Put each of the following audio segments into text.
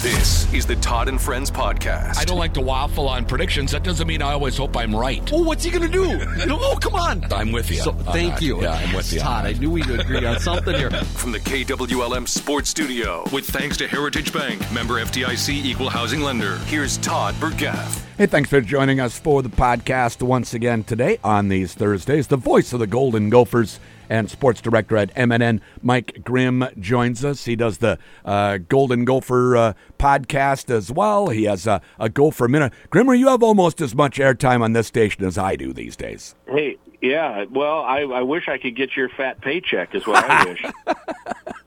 This is the Todd and Friends podcast. I don't like to waffle on predictions. That doesn't mean I always hope I'm right. Well, what's he going to do? Oh, come on. I'm with you. So, thank that. you. Yeah, I'm with you. Todd, I knew we'd agree on something here. From the KWLM Sports Studio, with thanks to Heritage Bank, member FDIC equal housing lender. Here's Todd Burgaff. Hey, thanks for joining us for the podcast once again today on these Thursdays. The voice of the Golden Gophers and sports director at MNN, Mike Grimm, joins us. He does the uh, Golden Gopher uh, podcast as well. He has a, a Gopher Minute. Grimmer, you have almost as much airtime on this station as I do these days. Hey, yeah. Well, I, I wish I could get your fat paycheck. Is what I wish.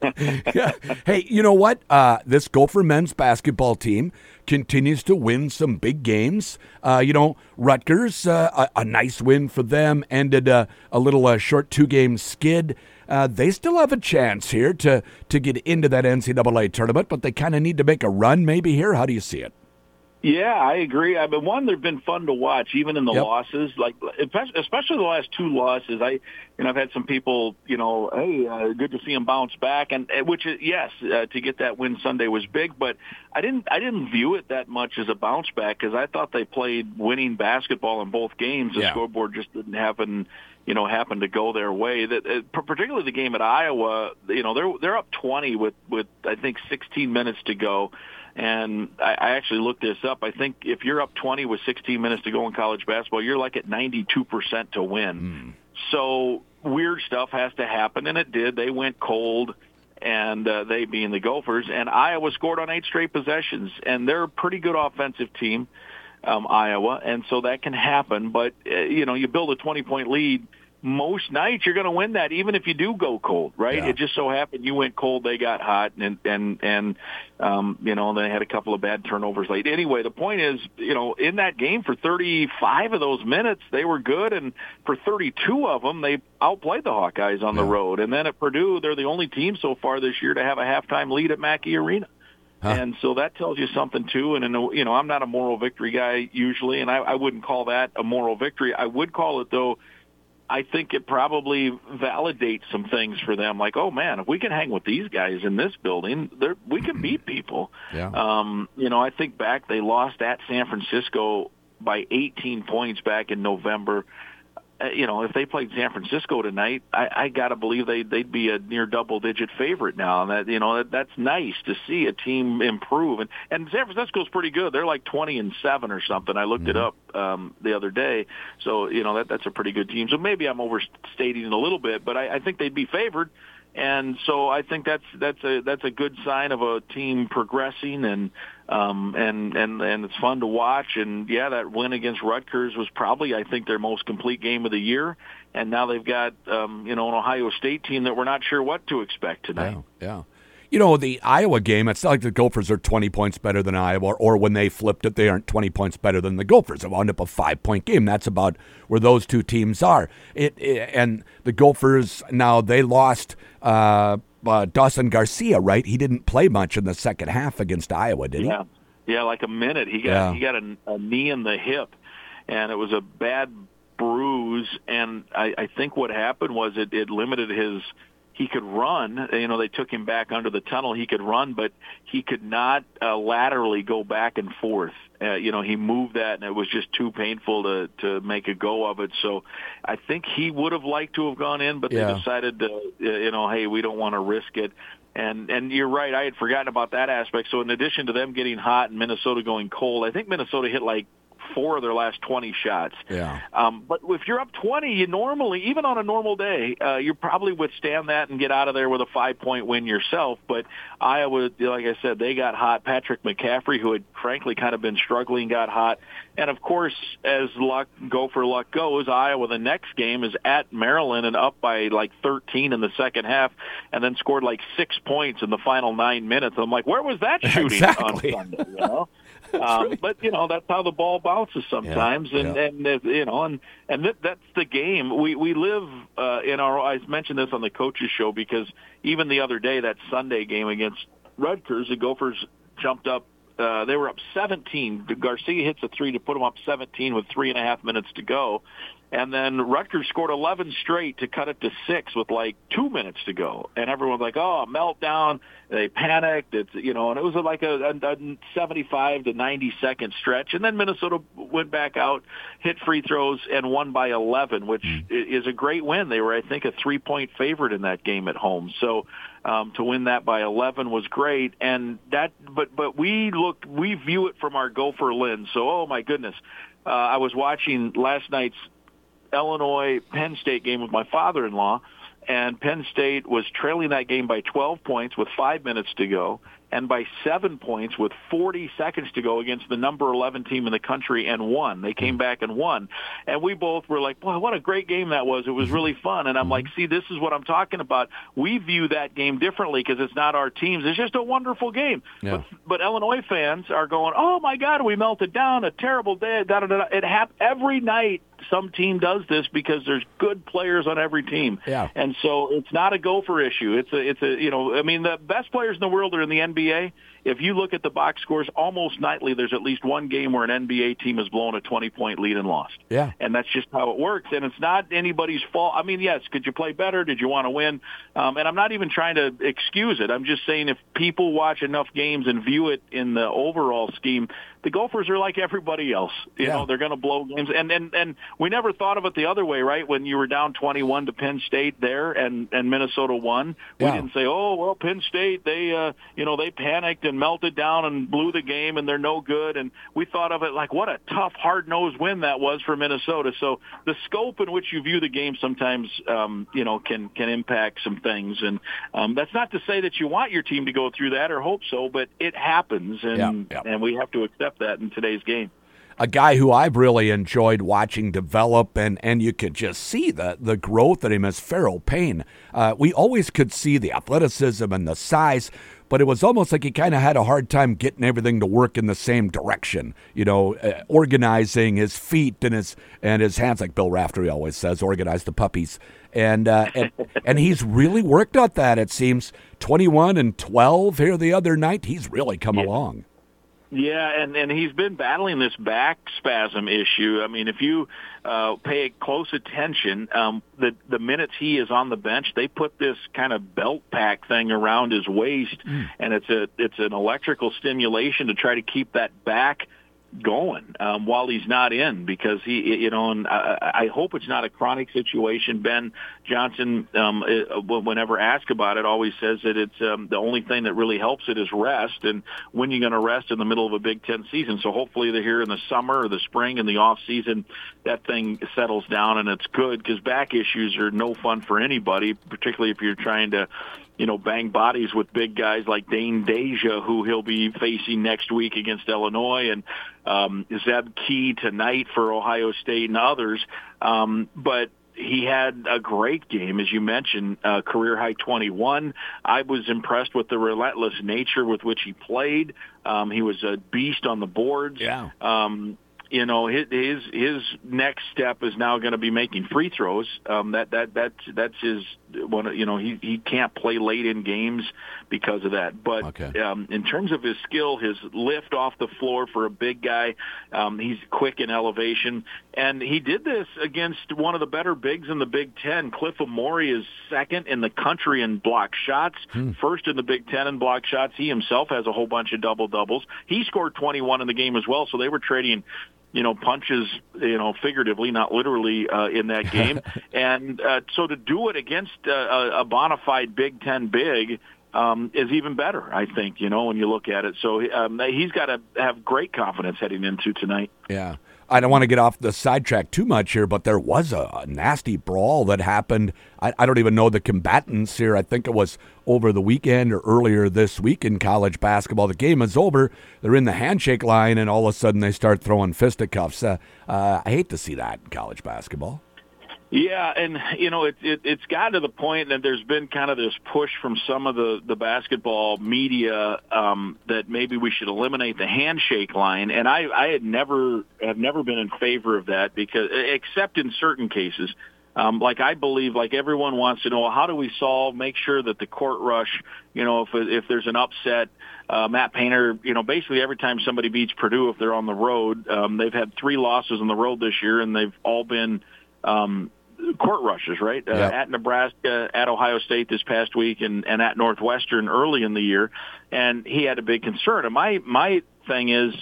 yeah. Hey, you know what? Uh, this Gopher men's basketball team continues to win some big games. Uh, you know, Rutgers, uh, a, a nice win for them, ended a, a little uh, short two game skid. Uh, they still have a chance here to, to get into that NCAA tournament, but they kind of need to make a run maybe here. How do you see it? Yeah, I agree. I mean, one, they've been fun to watch, even in the Yep. losses. Like, especially the last two losses. I, you know, I've had some people, you know, hey, uh, good to see them bounce back, and which, is, yes, uh, to get that win Sunday was big. But I didn't, I didn't view it that much as a bounce back because I thought they played winning basketball in both games. The Yeah. scoreboard just didn't happen, you know, happen to go their way. That, uh, particularly the game at Iowa, you know, they're they're up twenty with with I think sixteen minutes to go. And I, I actually looked this up. I think if you're up 20 with 16 minutes to go in college basketball, you're like at 92% to win. So weird stuff has to happen, and it did. They went cold, and uh, they being the Gophers, and Iowa scored on eight straight possessions, and they're a pretty good offensive team, um, Iowa, and so that can happen. But uh, you know, you build a 20 point lead. Most nights you're going to win that, even if you do go cold, right? Yeah. It just so happened you went cold, they got hot, and and and um, you know they had a couple of bad turnovers late. Anyway, the point is, you know, in that game for 35 of those minutes they were good, and for 32 of them they outplayed the Hawkeyes on the road. And then at Purdue, they're the only team so far this year to have a halftime lead at Mackey Arena. And so that tells you something too. And in a, you know, I'm not a moral victory guy usually, and I, I wouldn't call that a moral victory. I would call it though. I think it probably validates some things for them. Like, oh man, if we can hang with these guys in this building, they're, we can beat people. Yeah. Um, you know, I think back they lost at San Francisco by 18 points back in November. Uh, you know, if they played San Francisco tonight, I, I got to believe they they'd be a near double digit favorite now. And that you know that, that's nice to see a team improve. And and San Francisco's pretty good. They're like 20 and seven or something. I looked it up um, the other day. So you know that that's a pretty good team. So maybe I'm overstating it a little bit, but I, I think they'd be favored. And so I think that's that's a that's a good sign of a team progressing and um and and and it's fun to watch and yeah that win against Rutgers was probably I think their most complete game of the year and now they've got um you know an Ohio State team that we're not sure what to expect tonight. Yeah, yeah. You know, the Iowa game, it's not like the Gophers are 20 points better than Iowa, or when they flipped it, they aren't 20 points better than the Gophers. It wound up a five point game. That's about where those two teams are. It, it And the Gophers, now they lost uh, uh, Dawson Garcia, right? He didn't play much in the second half against Iowa, did he? Yeah, yeah, like a minute. He got Yeah. he got a, a knee in the hip, and it was a bad bruise. And I, I think what happened was it, it limited his. He could run. You know, they took him back under the tunnel. He could run, but he could not uh, laterally go back and forth. Uh, you know, he moved that, and it was just too painful to to make a go of it. So, I think he would have liked to have gone in, but Yeah. they decided to, uh, you know, hey, we don't want to risk it. And and you're right. I had forgotten about that aspect. So in addition to them getting hot and Minnesota going cold, I think Minnesota hit like four of their last 20 shots. Yeah. Um, but if you're up 20, you normally, even on a normal day, uh, you probably withstand that and get out of there with a five-point win yourself. But Iowa, like I said, they got hot. Patrick McCaffrey, who had frankly kind of been struggling, got hot. And of course, as luck go for luck goes, Iowa the next game is at Maryland and up by like 13 in the second half, and then scored like six points in the final nine minutes. I'm like, where was that shooting Exactly. on Sunday? You know. Um, but you know that's how the ball bounces sometimes, and yeah. and you know, and and that, that's the game. We we live uh, in our. I mentioned this on the coaches show because even the other day, that Sunday game against Rutgers, the Gophers jumped up. Uh, they were up 17. Garcia hits a three to put them up 17 with three and a half minutes to go. And then Rutgers scored 11 straight to cut it to six with like two minutes to go. And everyone's like, oh, meltdown. They panicked. It's, you know, and it was like a, a 75 to 90 second stretch. And then Minnesota went back out, hit free throws, and won by 11, which mm. is a great win. They were, I think, a three point favorite in that game at home. So, um, to win that by 11 was great. And that, but, but we look, we view it from our Gopher lens. So, oh my goodness. Uh, I was watching last night's Illinois Penn State game with my father-in-law, and Penn State was trailing that game by 12 points with five minutes to go and by seven points with 40 seconds to go against the number 11 team in the country and won. They came back and won. And we both were like, boy, what a great game that was. It was mm-hmm. really fun. And I'm mm-hmm. like, see, this is what I'm talking about. We view that game differently because it's not our teams. It's just a wonderful game. Yeah. But, but Illinois fans are going, oh my God, we melted down. A terrible day. Da, da, da. It hap- every night some team does this because there's good players on every team. Yeah. And so it's not a gopher issue. It's a it's a you know, I mean the best players in the world are in the NBA NBA, if you look at the box scores, almost nightly there's at least one game where an NBA team has blown a 20 point lead and lost. Yeah. And that's just how it works. And it's not anybody's fault. I mean, yes, could you play better? Did you want to win? Um, and I'm not even trying to excuse it. I'm just saying if people watch enough games and view it in the overall scheme, the Gophers are like everybody else. You yeah. know, they're going to blow games. And, and, and we never thought of it the other way, right? When you were down 21 to Penn State there and, and Minnesota won, we yeah. didn't say, oh, well, Penn State, they, uh, you know, they panicked and melted down and blew the game and they're no good. And we thought of it like what a tough, hard-nosed win that was for Minnesota. So the scope in which you view the game sometimes, um, you know, can can impact some things. And um, that's not to say that you want your team to go through that or hope so, but it happens, and yeah, yeah. and we have to accept that in today's game a guy who I've really enjoyed watching develop, and, and you could just see the, the growth in him as Pharrel Payne. Uh, we always could see the athleticism and the size, but it was almost like he kind of had a hard time getting everything to work in the same direction. You know, uh, organizing his feet and his and his hands, like Bill Raftery always says, organize the puppies. And uh, and, and he's really worked at that. It seems twenty one and twelve here the other night. He's really come yeah. along. Yeah, and and he's been battling this back spasm issue. I mean, if you uh, pay close attention, um, the the minutes he is on the bench, they put this kind of belt pack thing around his waist, mm. and it's a it's an electrical stimulation to try to keep that back going um, while he's not in because he, you know, and I, I hope it's not a chronic situation. Ben Johnson, um, uh, whenever asked about it, always says that it's um, the only thing that really helps it is rest. And when you're going to rest in the middle of a Big Ten season, so hopefully they're here in the summer or the spring and the off season, that thing settles down and it's good because back issues are no fun for anybody, particularly if you're trying to you know, bang bodies with big guys like Dain Dainja, who he'll be facing next week against Illinois, and um, Zed Key tonight for Ohio State and others. Um, but he had a great game, as you mentioned, uh, career high 21. I was impressed with the relentless nature with which he played. Um, he was a beast on the boards. Yeah. Um, you know his his, his next step is now going to be making free throws. Um, that that that that's his one. You know he he can't play late in games because of that. But okay. um, in terms of his skill, his lift off the floor for a big guy, um, he's quick in elevation, and he did this against one of the better bigs in the Big Ten. Cliff Omoruyi is second in the country in block shots, hmm. first in the Big Ten in block shots. He himself has a whole bunch of double doubles. He scored 21 in the game as well, so they were trading you know, punches, you know, figuratively, not literally, uh, in that game. and uh, so to do it against uh, a bona fide Big Ten big um, is even better, I think, you know, when you look at it. So um, he's got to have great confidence heading into tonight. Yeah. I don't want to get off the sidetrack too much here, but there was a, nasty brawl that happened. I, I, don't even know the combatants here. I think it was over the weekend or earlier this week in college basketball. The game is over. They're in the handshake line, and all of a sudden they start throwing fisticuffs. Uh, uh, I hate to see that in college basketball. Yeah, and you know it, it it's got to the point that there's been kind of this push from some of the the basketball media um, that maybe we should eliminate the handshake line, and I I had never have never been in favor of that because except in certain cases. Um, like I believe, like everyone wants to know, how do we solve, make sure that the court rush, you know, if if there's an upset, uh, Matt Painter, you know, basically every time somebody beats Purdue, if they're on the road, um, they've had three losses on the road this year, and they've all been um, court rushes, right? Uh, Yep. At Nebraska, at Ohio State this past week, and, and at Northwestern early in the year, and he had a big concern. And my my thing is,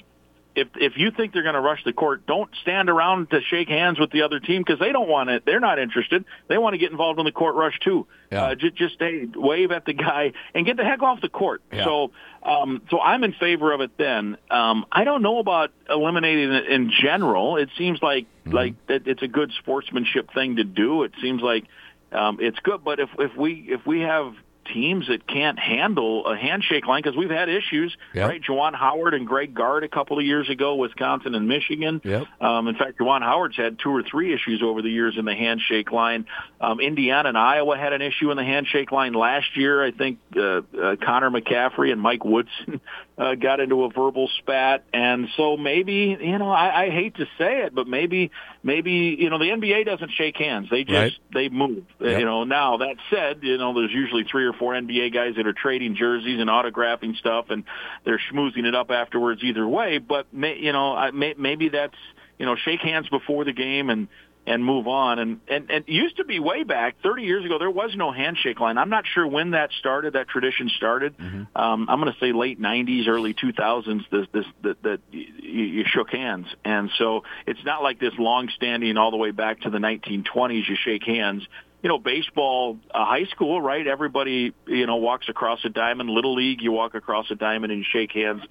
if if you think they're going to rush the court, don't stand around to shake hands with the other team because they don't want it. They're not interested. They want to get involved in the court rush too. Yeah. Uh, just just hey, wave at the guy and get the heck off the court. Yeah. So um, so I'm in favor of it. Then um, I don't know about eliminating it in general. It seems like like that it's a good sportsmanship thing to do. It seems like um, it's good. But if if we if we have teams that can't handle a handshake line because we've had issues, Yep. right? Juwan Howard and Greg Gard a couple of years ago, Wisconsin and Michigan. Yep. Um, in fact, Juwan Howard's had two or three issues over the years in the handshake line. Um, Indiana and Iowa had an issue in the handshake line last year. I think uh, uh, Connor McCaffrey and Mike Woodson uh, got into a verbal spat, and so maybe you know I, I hate to say it, but maybe maybe you know the NBA doesn't shake hands; they just Right. they move. Uh, Yep. You know. Now that said, you know there's usually three or four NBA guys that are trading jerseys and autographing stuff, and they're schmoozing it up afterwards either way. But may, you know I, may, maybe that's you know shake hands before the game and and move on. And, and and it used to be way back 30 years ago. There was no handshake line. I'm not sure when that started. That tradition started. Um, I'm going to say late 90s, early 2000s. This this that, that you, you shook hands, and so it's not like this long standing all the way back to the 1920s. You shake hands. You know, baseball, uh, high school, right? Everybody, you know, walks across a diamond. Little league, you walk across a diamond and you shake hands.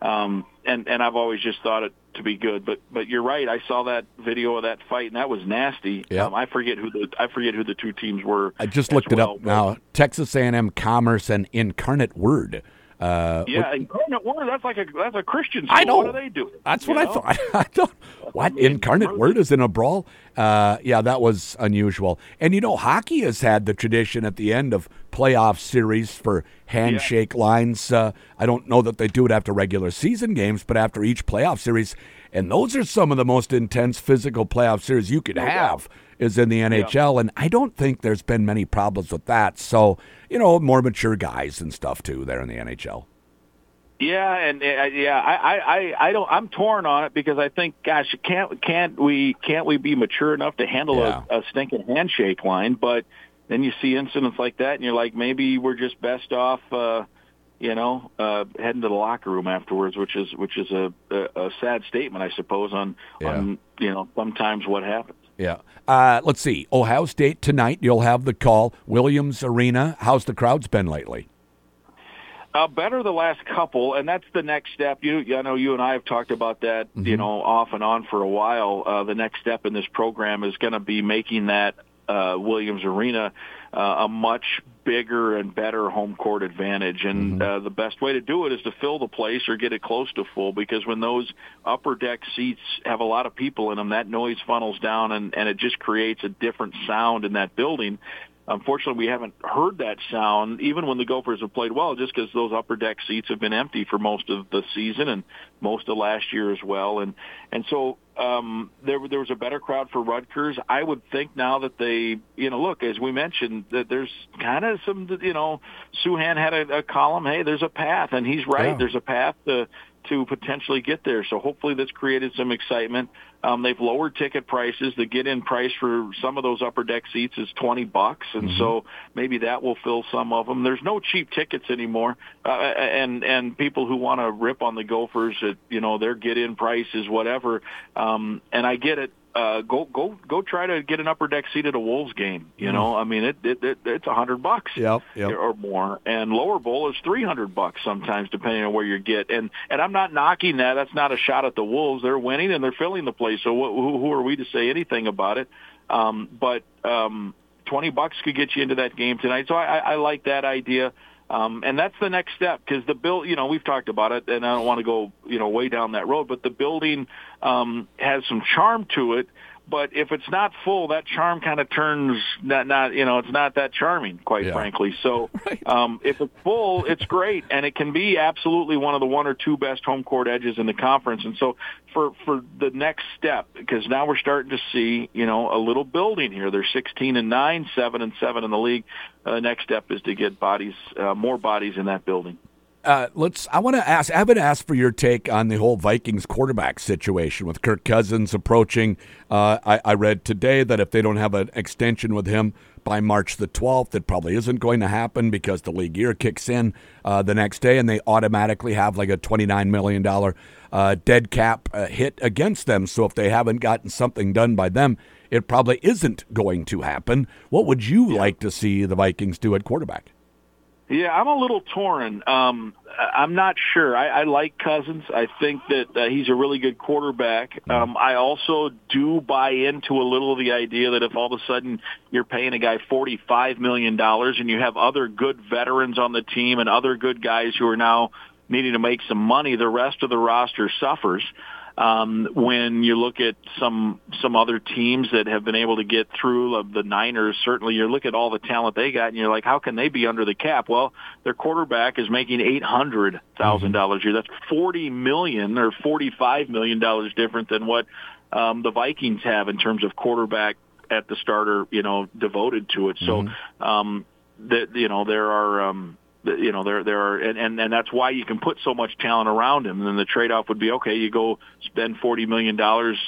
Um, and and I've always just thought it to be good. But but you're right. I saw that video of that fight, and that was nasty. Yeah. Um, I forget who the I forget who the two teams were. I just looked it up now. Texas A&M Commerce and Incarnate Word. Uh, Yeah, Incarnate Word. That's like a that's a Christian school. I know. What do they do? That's what I thought. I thought, what incarnate word is in a brawl? Uh, yeah, that was unusual. And you know, hockey has had the tradition at the end of playoff series for handshake lines. Uh, I don't know that they do it after regular season games, but after each playoff series, and those are some of the most intense physical playoff series you could have. Is in the NHL, and I don't think there's been many problems with that. So, you know, more mature guys and stuff too there in the NHL. Yeah, and uh, yeah, I, I, I, I don't. I'm torn on it because I think, gosh, can't can't we can't we be mature enough to handle Yeah. a, a stinking handshake line? But then you see incidents like that, and you're like, maybe we're just best off, uh, you know, uh, heading to the locker room afterwards, which is which is a, a, a sad statement, I suppose, on Yeah. on you know sometimes what happens. Yeah. Uh, let's see. Ohio State tonight. You'll have the call. Williams Arena. How's the crowds been lately? Uh, better the last couple, and that's the next step. You, I know you and I have talked about that, you know, off and on for a while. Uh, the next step in this program is going to be making that uh, Williams Arena a much bigger and better home court advantage. And uh, the best way to do it is to fill the place or get it close to full, because when those upper deck seats have a lot of people in them, that noise funnels down, and, and it just creates a different sound in that building. Unfortunately, we haven't heard that sound even when the Gophers have played well, just because those upper deck seats have been empty for most of the season and most of last year as well. And and so um, there there was a better crowd for Rutgers. I would think now that they, you know, look as we mentioned that there's kind of some, you know, Souhan had a, a column. Hey, there's a path, and he's right. Yeah. There's a path to to potentially get there. So hopefully this created some excitement. Um, they've lowered ticket prices. The get-in price for some of those upper deck seats is twenty bucks, and so maybe that will fill some of them. There's no cheap tickets anymore, uh, and and people who want to rip on the Gophers at you know their get-in price is whatever. Um, and I get it. Uh, go go go try to get an upper deck seat at a Wolves game. You know, I mean it, it, it it's a hundred bucks Yep, yep. or more, and lower bowl is three hundred bucks sometimes, depending on where you get. And and I'm not knocking that. That's not a shot at the Wolves. They're winning and they're filling the place. So wh- who, who are we to say anything about it? Um, but um, twenty bucks could get you into that game tonight. So I, I, I like that idea. Um, and that's the next step because the build, you know, we've talked about it, and I don't want to go, you know, way down that road. But the building um, has some charm to it. But if it's not full, that charm kind of turns not, not, you know, it's not that charming, quite Yeah. frankly. So, um, if it's full, it's great, and it can be absolutely one of the one or two best home court edges in the conference. And so, for for the next step, because now we're starting to see, you know, a little building here. They're 16 and nine, seven and seven in the league. Uh, next step is to get bodies, uh, more bodies in that building. Uh, let's. I want to ask. I haven't asked for your take on the whole Vikings quarterback situation with Kirk Cousins approaching. Uh, I, I read today that if they don't have an extension with him by March the 12th, it probably isn't going to happen because the league year kicks in uh, the next day, and they automatically have like a 29 million dollar uh, dead cap uh, hit against them. So if they haven't gotten something done by them, it probably isn't going to happen. What would you yeah. like to see the Vikings do at quarterback? Yeah, I'm a little torn. Um, I'm not sure. I, I like Cousins. I think that uh, he's a really good quarterback. Um, I also do buy into a little of the idea that if all of a sudden you're paying a guy $45 million and you have other good veterans on the team and other good guys who are now needing to make some money, the rest of the roster suffers. Um, when you look at some some other teams that have been able to get through, of the Niners, certainly you look at all the talent they got, and you're like, how can they be under the cap? Well, their quarterback is making eight hundred thousand dollars a year. That's forty million or forty five million dollars different than what um, the Vikings have in terms of quarterback at the starter, you know, devoted to it. So, mm-hmm. um, that you know, there are. Um, you know there there are and, and and that's why you can put so much talent around him. And then the trade off would be okay you go spend 40 million dollars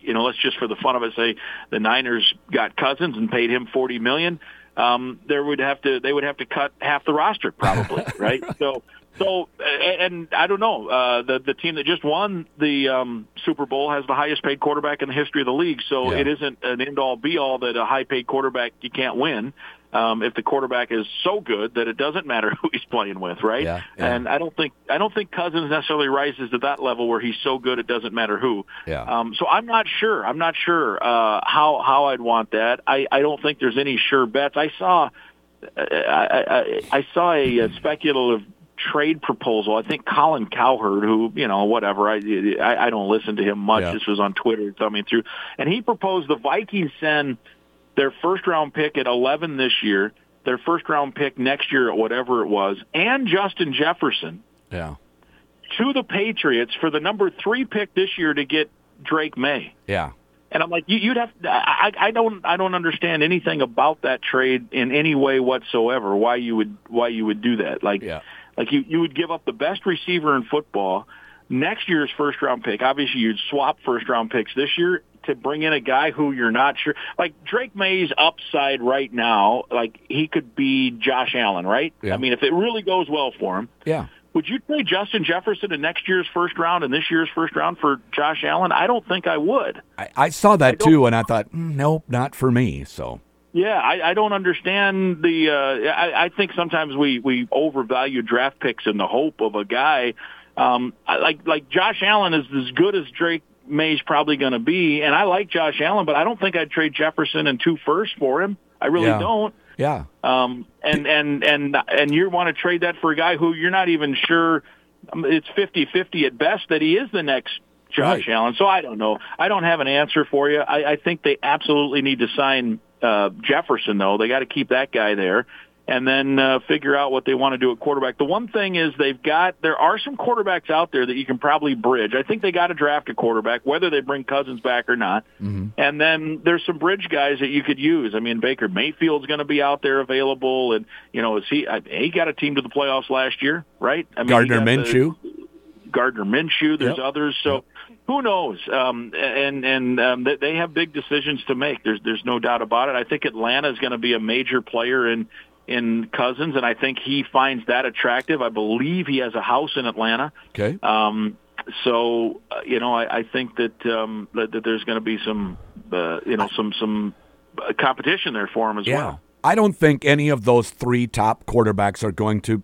you know let's just for the fun of it say the Niners got Cousins and paid him 40 million um there would have to they would have to cut half the roster probably right? So so and I don't know uh the the team that just won the um Super Bowl has the highest paid quarterback in the history of the league. So yeah. it isn't an end all be all that a high paid quarterback you can't win um, if the quarterback is so good that it doesn't matter who he's playing with, right? Yeah, yeah. And I don't think I don't think Cousins necessarily rises to that level where he's so good it doesn't matter who. Yeah. Um, so I'm not sure. I'm not sure uh, how how I'd want that. I I don't think there's any sure bets. I saw I, I, I saw a, a speculative trade proposal. I think Colin Cowherd, who you know whatever, I I, I don't listen to him much. Yeah. This was on Twitter coming through, and he proposed the Vikings send their first round pick at 11 this year, their first round pick next year at whatever it was, and Justin Jefferson. Yeah. To the Patriots for the number three pick this year to get Drake Maye. Yeah. And I'm like, you, would have. I, I don't. I don't understand anything about that trade in any way whatsoever. Why you would. Why you would do that? Like, yeah. like you. You would give up the best receiver in football, next year's first round pick. Obviously, you'd swap first round picks this year to bring in a guy who you're not sure. Like Drake Maye's upside right now, like he could be Josh Allen, right? Yeah. I mean, if it really goes well for him. Yeah. Would you trade Justin Jefferson in next year's first round and this year's first round for Josh Allen? I don't think I would. I, I saw that I too, and I thought, mm, nope, not for me. So. Yeah, I, I don't understand the. Uh, I, I think sometimes we we overvalue draft picks in the hope of a guy. Um, like like Josh Allen is as good as Drake Maye's probably going to be. And I like Josh Allen, but I don't think I'd trade Jefferson and two firsts for him. I really yeah. don't. Yeah. Um, and, and, and, and you want to trade that for a guy who you're not even sure um, it's 50-50 at best that he is the next Josh right. Allen. So I don't know. I don't have an answer for you. I, I think they absolutely need to sign uh, Jefferson, though. They got to keep that guy there and then uh, figure out what they want to do at quarterback. The one thing is they've got there are some quarterbacks out there that you can probably bridge. I think they got to draft a quarterback, whether they bring Cousins back or not. Mm-hmm. And then there's some bridge guys that you could use. I mean, Baker Mayfield's going to be out there available, and you know, is he? He got a team to the playoffs last year, right? I mean, Gardner Minshew. Gardner Minshew. There's yep. others. So. Who knows? Um, and and um, they have big decisions to make. There's there's no doubt about it. I think Atlanta is going to be a major player in in Cousins, and I think he finds that attractive. I believe he has a house in Atlanta. Okay. Um, so uh, you know, I, I think that, um, that that there's going to be some uh, you know some some uh, competition there for him as yeah. well. I don't think any of those three top quarterbacks are going to.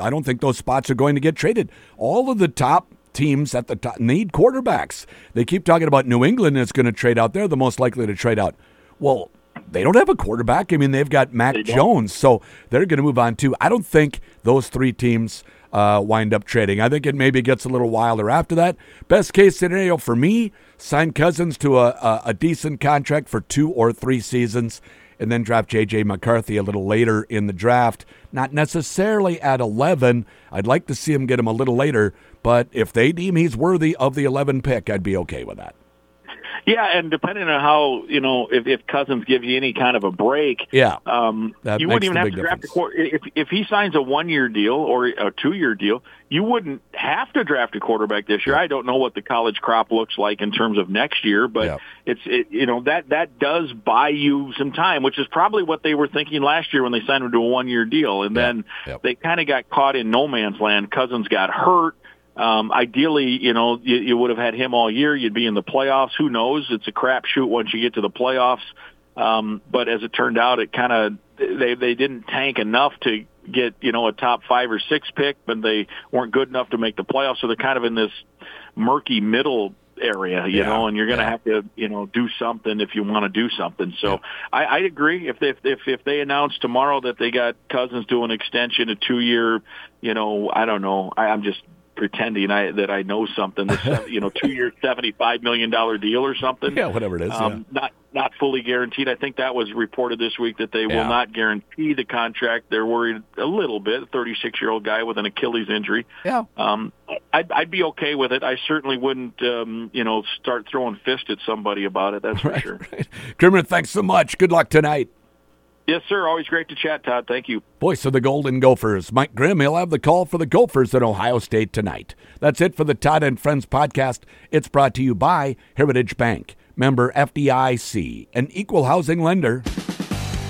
I don't think those spots are going to get traded. All of the top teams at the top need quarterbacks. They keep talking about New England is going to trade out. They're the most likely to trade out. Well, they don't have a quarterback. I mean, they've got Mac Jones, so they're going to move on too. I don't think those three teams uh, wind up trading. I think it maybe gets a little wilder after that. Best case scenario for me: sign Cousins to a, a, a decent contract for two or three seasons, and then draft J.J. McCarthy a little later in the draft. Not necessarily at 11. I'd like to see him get him a little later, but if they deem he's worthy of the 11 pick, I'd be okay with that. Yeah, and depending on how you know if, if Cousins gives you any kind of a break, Yeah. um, That you wouldn't even have to draft a difference. quarter. If if he signs a one year deal or a two year deal, you wouldn't have to draft a quarterback this year. I don't know what the college crop looks like in terms of next year, but Yeah. it's it, you know that that does buy you some time, which is probably what they were thinking last year when they signed him to a one year deal, and Yeah. then they kind of got caught in no man's land. Cousins got hurt. Um, ideally, you know, you, you would have had him all year. You'd be in the playoffs. Who knows? It's a crapshoot once you get to the playoffs. Um, but as it turned out, it kind of they they didn't tank enough to get you know a top five or six pick, but they weren't good enough to make the playoffs. So they're kind of in this murky middle area, you Yeah, know, and you're going to yeah. have to you know do something if you want to do something. So Yeah. I, I agree. If they, if if they announce tomorrow that they got Cousins doing extension, a two year, you know, I don't know. I, I'm just pretending I that I know something. This, you know, two year, seventy five million dollar deal or something. Yeah, whatever it is. Um, Not not fully guaranteed. I think that was reported this week that they Yeah. will not guarantee the contract. They're worried a little bit. A 36 year old guy with an Achilles injury. yeah. Um, I'd, I'd be okay with it. I certainly wouldn't, um, you know, start throwing fist at somebody about it. That's for Right, sure. right. Thanks so much. Good luck tonight. Yes, sir. Always great to chat, Todd. Thank you. Voice of the Golden Gophers, Mike Grimm. He'll have the call for the Gophers at Ohio State tonight. That's it for the Todd and Friends podcast. It's brought to you by Heritage Bank, member FDIC, an equal housing lender.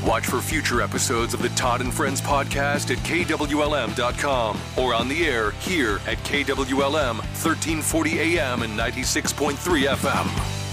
Watch for future episodes of the Todd and Friends podcast at KWLM.com or on the air here at KWLM 1340 AM and 96.3 FM.